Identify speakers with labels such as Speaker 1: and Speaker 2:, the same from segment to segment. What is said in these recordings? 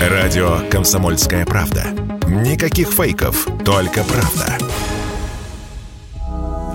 Speaker 1: Радио «Комсомольская правда». Никаких фейков, только правда.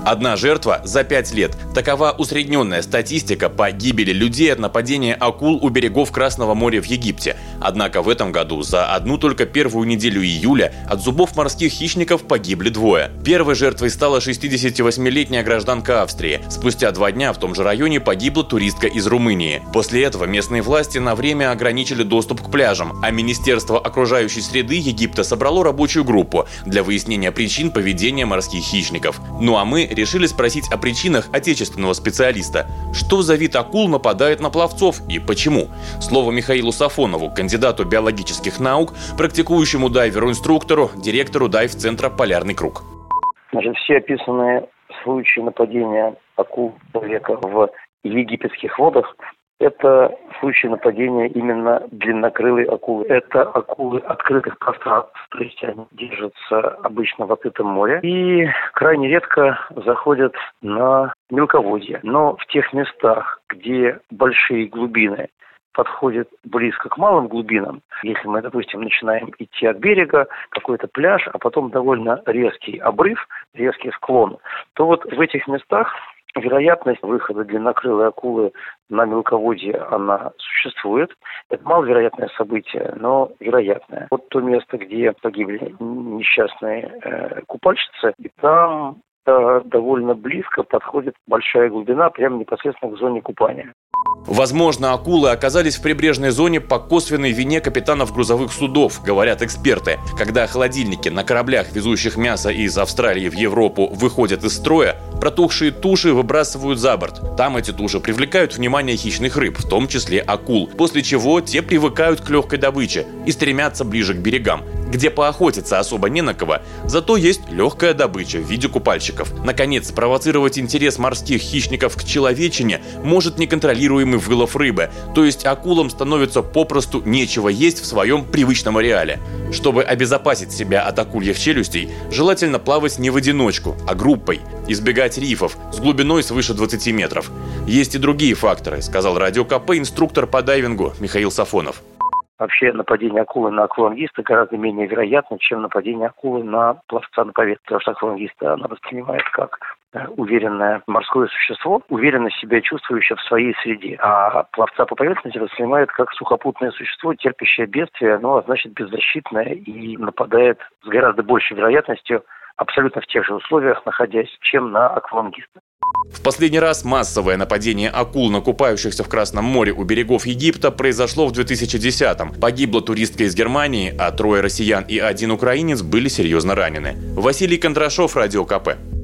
Speaker 2: Одна жертва за пять лет. Такова усредненная статистика по гибели людей от нападения акул у берегов Красного моря в Египте. Однако в этом году за одну только первую неделю июля от зубов морских хищников погибли двое. Первой жертвой стала 68-летняя гражданка Австрии. Спустя два дня в том же районе погибла туристка из Румынии. После этого местные власти на время ограничили доступ к пляжам, а Министерство окружающей среды Египта собрало рабочую группу для выяснения причин поведения морских хищников. Ну а мы решили спросить о причинах отечественного специалиста. Что за вид акул нападает на пловцов и почему? Слово Михаилу Сафонову, кандидату биологических наук, практикующему дайверу-инструктору, директору дайв-центра «Полярный круг».
Speaker 3: Значит, все описанные случаи нападения акул человека в египетских водах это случай нападения именно длиннокрылой акулы. Это акулы открытых пространств, то есть они держатся обычно в открытом море и крайне редко заходят на мелководье. Но в тех местах, где большие глубины подходит близко к малым глубинам, если мы, допустим, начинаем идти от берега, какой-то пляж, а потом довольно резкий обрыв, резкий склон, то вот в этих местах вероятность выхода длиннокрылой акулы на мелководье, она существует. Это маловероятное событие, но вероятное. Вот то место, где погибли несчастные э, купальщицы, и там э, довольно близко подходит большая глубина, прямо непосредственно к зоне купания.
Speaker 2: Возможно, акулы оказались в прибрежной зоне по косвенной вине капитанов грузовых судов, говорят эксперты. Когда холодильники на кораблях, везущих мясо из Австралии в Европу, выходят из строя, протухшие туши выбрасывают за борт. Там эти туши привлекают внимание хищных рыб, в том числе акул, после чего те привыкают к легкой добыче и стремятся ближе к берегам где поохотиться особо не на кого, зато есть легкая добыча в виде купальщиков. Наконец, спровоцировать интерес морских хищников к человечине может неконтролируемый вылов рыбы, то есть акулам становится попросту нечего есть в своем привычном ареале. Чтобы обезопасить себя от акульих челюстей, желательно плавать не в одиночку, а группой, избегать рифов с глубиной свыше 20 метров. Есть и другие факторы, сказал радио КП инструктор по дайвингу Михаил Сафонов.
Speaker 3: Вообще нападение акулы на аквалангиста гораздо менее вероятно, чем нападение акулы на пловца на поверхность, потому что аквалангиста она воспринимает как э, уверенное морское существо, уверенно себя чувствующее в своей среде. А пловца по поверхности воспринимает как сухопутное существо, терпящее бедствие, ну, а значит беззащитное и нападает с гораздо большей вероятностью абсолютно в тех же условиях находясь, чем на аквалангиста.
Speaker 2: В последний раз массовое нападение акул на купающихся в Красном море у берегов Египта произошло в 2010-м. Погибла туристка из Германии, а трое россиян и один украинец были серьезно ранены. Василий Кондрашов, Радио КП.